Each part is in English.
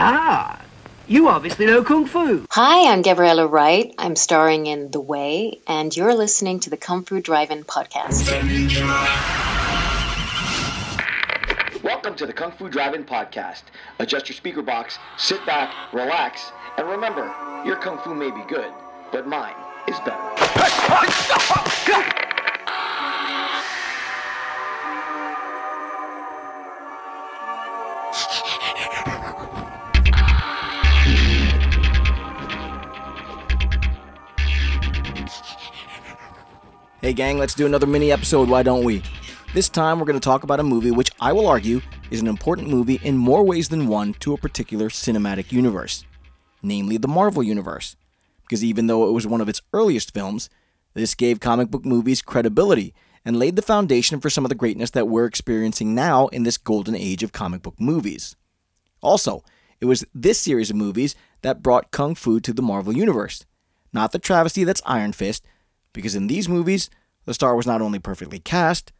Ah, you obviously know Kung Fu. Hi, I'm Gabriella Wright. I'm starring in The Way, and you're listening to the Kung Fu Drive-In podcast. Welcome to the Kung Fu Drive-In podcast. Adjust your speaker box, sit back, relax, and remember, your Kung Fu may be good, but mine is better. Hey, gang, let's do another mini episode, why don't we? This time, we're going to talk about a movie which I will argue is an important movie in more ways than one to a particular cinematic universe, namely the Marvel Universe. Because even though it was one of its earliest films, this gave comic book movies credibility and laid the foundation for some of the greatness that we're experiencing now in this golden age of comic book movies. Also, it was this series of movies that brought Kung Fu to the Marvel Universe, not the travesty that's Iron Fist, because in these movies, the star was not only perfectly cast,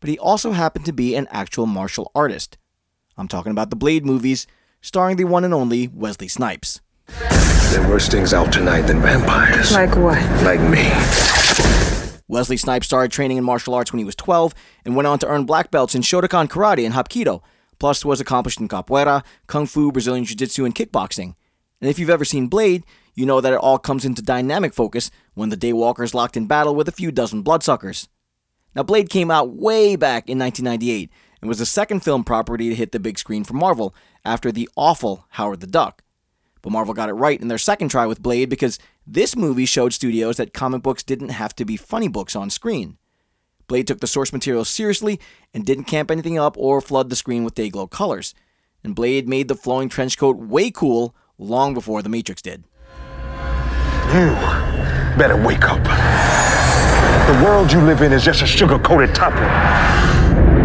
but he also happened to be an actual martial artist. I'm talking about the Blade movies, starring the one and only Wesley Snipes. There are worse things out tonight than vampires. Like what? Like me. Wesley Snipes started training in martial arts when he was 12 and went on to earn black belts in Shotokan Karate and Hapkido, plus was accomplished in capoeira, kung fu, Brazilian jiu-jitsu, and kickboxing. And if you've ever seen Blade, you know that it all comes into dynamic focus when the Daywalker is locked in battle with a few dozen bloodsuckers. Now, Blade came out way back in 1998 and was the second film property to hit the big screen for Marvel after the awful Howard the Duck. But Marvel got it right in their second try with Blade because this movie showed studios that comic books didn't have to be funny books on screen. Blade took the source material seriously and didn't camp anything up or flood the screen with dayglow colors. And Blade made the flowing trench coat way cool long before The Matrix did. You better wake up. The world you live in is just a sugar coated topping.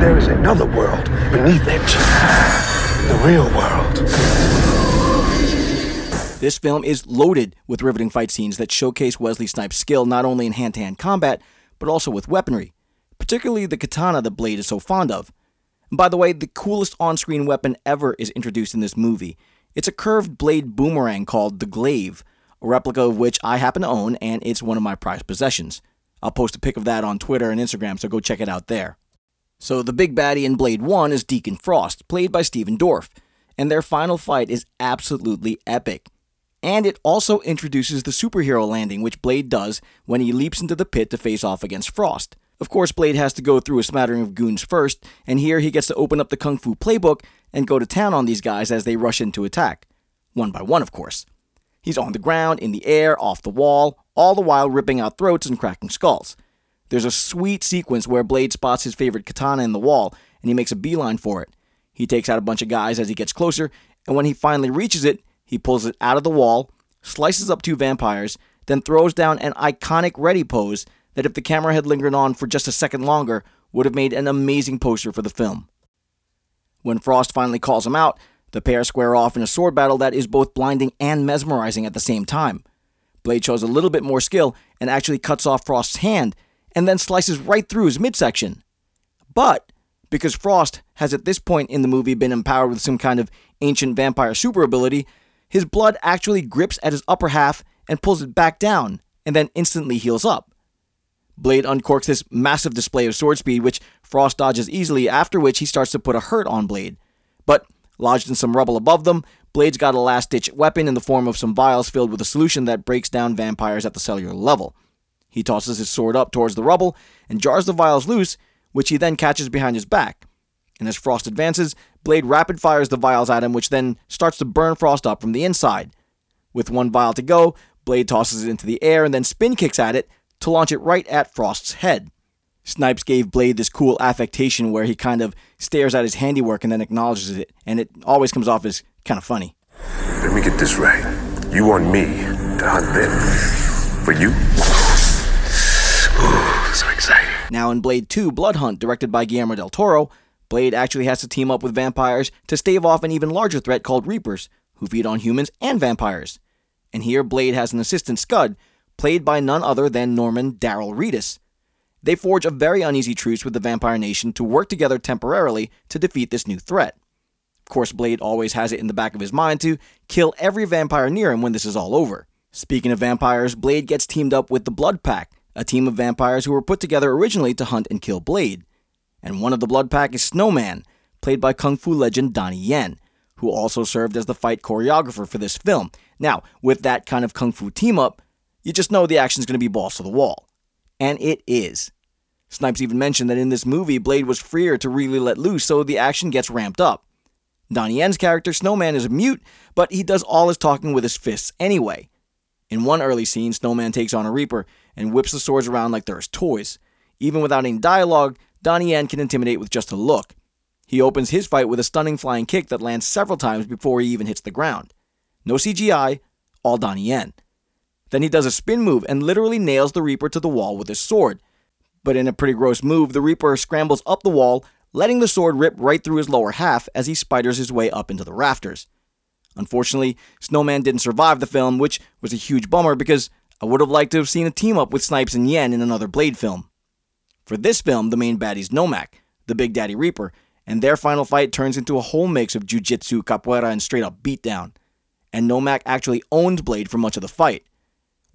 There is another world beneath it. The real world. This film is loaded with riveting fight scenes that showcase Wesley Snipes' skill not only in hand to hand combat, but also with weaponry, particularly the katana that Blade is so fond of. And by the way, the coolest on screen weapon ever is introduced in this movie. It's a curved blade boomerang called the Glaive, a replica of which I happen to own, and it's one of my prized possessions. I'll post a pic of that on Twitter and Instagram, so go check it out there. So, the big baddie in Blade 1 is Deacon Frost, played by Stephen Dorff, and their final fight is absolutely epic. And it also introduces the superhero landing, which Blade does when he leaps into the pit to face off against Frost. Of course, Blade has to go through a smattering of goons first, and here he gets to open up the Kung Fu playbook and go to town on these guys as they rush in to attack. One by one, of course. He's on the ground, in the air, off the wall, all the while ripping out throats and cracking skulls. There's a sweet sequence where Blade spots his favorite katana in the wall, and he makes a beeline for it. He takes out a bunch of guys as he gets closer, and when he finally reaches it, he pulls it out of the wall, slices up two vampires, then throws down an iconic ready pose that, if the camera had lingered on for just a second longer, would have made an amazing poster for the film. When Frost finally calls him out, the pair square off in a sword battle that is both blinding and mesmerizing at the same time. Blade shows a little bit more skill and actually cuts off Frost's hand and then slices right through his midsection. But because Frost has at this point in the movie been empowered with some kind of ancient vampire super ability, his blood actually grips at his upper half and pulls it back down and then instantly heals up. Blade uncorks this massive display of sword speed, which Frost dodges easily, after which he starts to put a hurt on Blade. But Lodged in some rubble above them, Blade's got a last ditch weapon in the form of some vials filled with a solution that breaks down vampires at the cellular level. He tosses his sword up towards the rubble and jars the vials loose, which he then catches behind his back. And as Frost advances, Blade rapid fires the vials at him, which then starts to burn Frost up from the inside. With one vial to go, Blade tosses it into the air and then spin kicks at it to launch it right at Frost's head. Snipes gave Blade this cool affectation where he kind of stares at his handiwork and then acknowledges it, and it always comes off as kind of funny. Let me get this right. You want me to hunt them. For you? Ooh, so exciting. Now, in Blade 2 Blood Hunt, directed by Guillermo del Toro, Blade actually has to team up with vampires to stave off an even larger threat called Reapers, who feed on humans and vampires. And here, Blade has an assistant Scud, played by none other than Norman Darrell Reedus. They forge a very uneasy truce with the Vampire Nation to work together temporarily to defeat this new threat. Of course, Blade always has it in the back of his mind to kill every vampire near him when this is all over. Speaking of vampires, Blade gets teamed up with the Blood Pack, a team of vampires who were put together originally to hunt and kill Blade. And one of the Blood Pack is Snowman, played by kung fu legend Donnie Yen, who also served as the fight choreographer for this film. Now, with that kind of kung fu team up, you just know the action's going to be balls to the wall. And it is. Snipes even mentioned that in this movie, Blade was freer to really let loose, so the action gets ramped up. Donnie Yen's character, Snowman, is mute, but he does all his talking with his fists anyway. In one early scene, Snowman takes on a Reaper and whips the swords around like they're his toys. Even without any dialogue, Donnie Yen can intimidate with just a look. He opens his fight with a stunning flying kick that lands several times before he even hits the ground. No CGI, all Donnie Yen. Then he does a spin move and literally nails the Reaper to the wall with his sword. But in a pretty gross move, the Reaper scrambles up the wall, letting the sword rip right through his lower half as he spiders his way up into the rafters. Unfortunately, Snowman didn't survive the film, which was a huge bummer because I would have liked to have seen a team up with Snipes and Yen in another Blade film. For this film, the main baddie's Nomak, the Big Daddy Reaper, and their final fight turns into a whole mix of jujitsu, capoeira, and straight up beatdown. And Nomak actually owns Blade for much of the fight.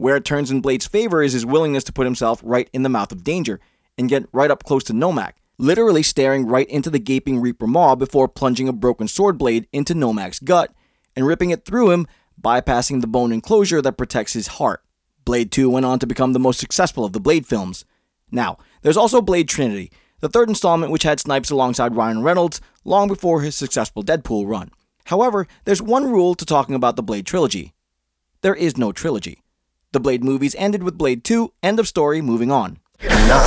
Where it turns in Blade's favor is his willingness to put himself right in the mouth of danger and get right up close to Nomak, literally staring right into the gaping Reaper maw before plunging a broken sword blade into Nomak's gut and ripping it through him, bypassing the bone enclosure that protects his heart. Blade 2 went on to become the most successful of the Blade films. Now, there's also Blade Trinity, the third installment which had Snipes alongside Ryan Reynolds long before his successful Deadpool run. However, there's one rule to talking about the Blade trilogy there is no trilogy. The Blade movies ended with Blade 2, end of story, moving on. Not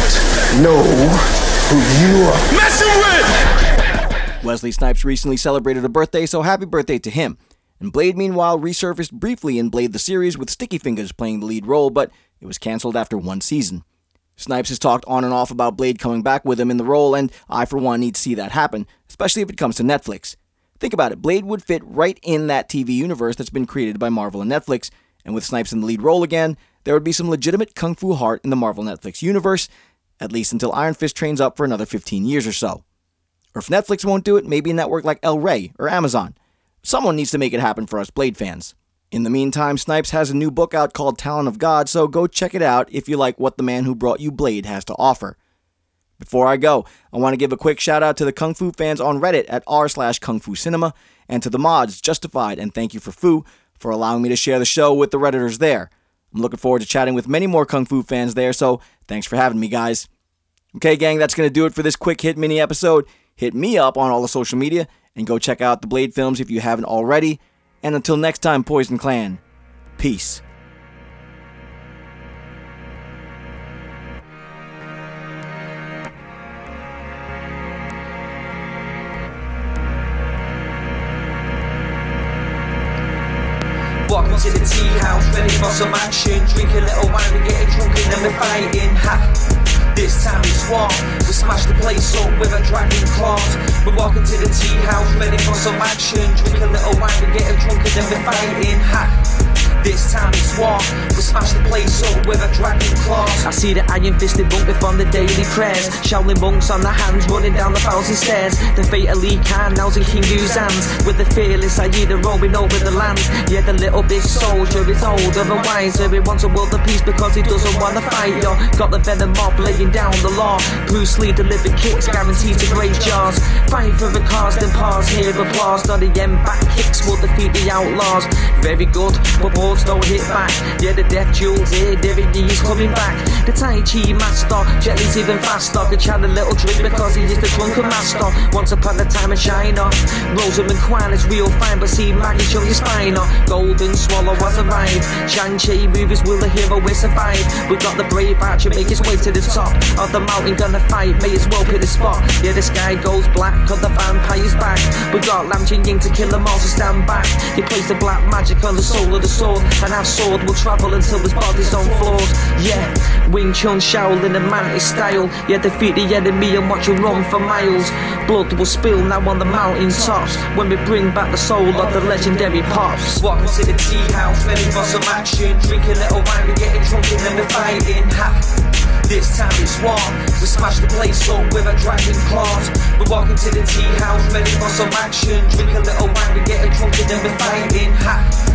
know who you are messing with! Wesley Snipes recently celebrated a birthday, so happy birthday to him. And Blade, meanwhile, resurfaced briefly in Blade the series with Sticky Fingaz playing the lead role, but it was cancelled after one season. Snipes has talked on and off about Blade coming back with him in the role, and I, for one, need to see that happen, especially if it comes to Netflix. Think about it, Blade would fit right in that TV universe that's been created by Marvel and Netflix, and with Snipes in the lead role again, there would be some legitimate kung fu heart in the Marvel Netflix universe, at least until Iron Fist trains up for another 15 years or so. Or if Netflix won't do it, maybe a network like El Rey or Amazon. Someone needs to make it happen for us Blade fans. In the meantime, Snipes has a new book out called Talon of God, so go check it out if you like what the man who brought you Blade has to offer. Before I go, I want to give a quick shout out to the Kung Fu fans on Reddit at r slash Kung Fu Cinema, and to the mods Justified and Thank You for Fu for allowing me to share the show with the Redditors there. I'm looking forward to chatting with many more Kung Fu fans there, so thanks for having me, guys. Okay, gang, that's going to do it for this quick hit mini episode. Hit me up on all the social media and go check out the Blade films if you haven't already. And until next time, Poison Clan, peace. To the tea house, ready for some action. Drink a little wine, we getting drunk and then we're fighting. Ha! This time it's war. We smash the place up with a dragon claws. We're walking to the tea house, ready for some action. Drink a little wine, we getting drunk and then we're fighting. Ha! This time it's war. We smash the place up with a dragon claws. I see the iron fisted monk from the daily prayers. Shaolin monks on their hands running down the thousand stairs. The fatally Khan now's in King Yu's hands. With the fearless Aida roaming over the land. Yeah, the little big soldier is older and wiser. He wants a world of peace because he doesn't want to fight. Yo, got the venom mob laying down the law. Bruce Lee delivered kicks, guaranteed to graze jaws. Fight for the cause, then pause, hear applause. Not the end back kicks will defeat the outlaws. Very good, but balls don't hit back. Yeah, the death jewels here, David D is coming back. The Tai Chi master, Jet Li's even faster. Could chat a little drink because he is the drunken master. Once upon a time in China, Rosamund Kwan is real fine, but see Maggie show your spine. Golden Swallow was arrived. Shang-Chi movies, will the hero will survive? We got the brave archer make his way to the top of the mountain, gonna fight, may as well pick the spot. Yeah, the sky goes black, cause the vampire's back. We got Lam Ching Ying to kill them all, so stand back. He plays the black magic on the soul of the sword, and our sword will travel until his body's on floors. Yeah, Wing Chun, Shaolin, and Mantis style. Yeah, defeat the enemy and watch him run for miles. Blood will spill now on the mountain tops when we bring back the soul of the legendary pops. Welcome to the tea house, ready for some action. Drink a little wine, we're getting drunk and then we're fighting. Ha. This time it's war. We smash the place up with a dragon claws. We walk into the tea house, ready for some action. Drink a little wine, we get drunk and then we're fighting. Ha!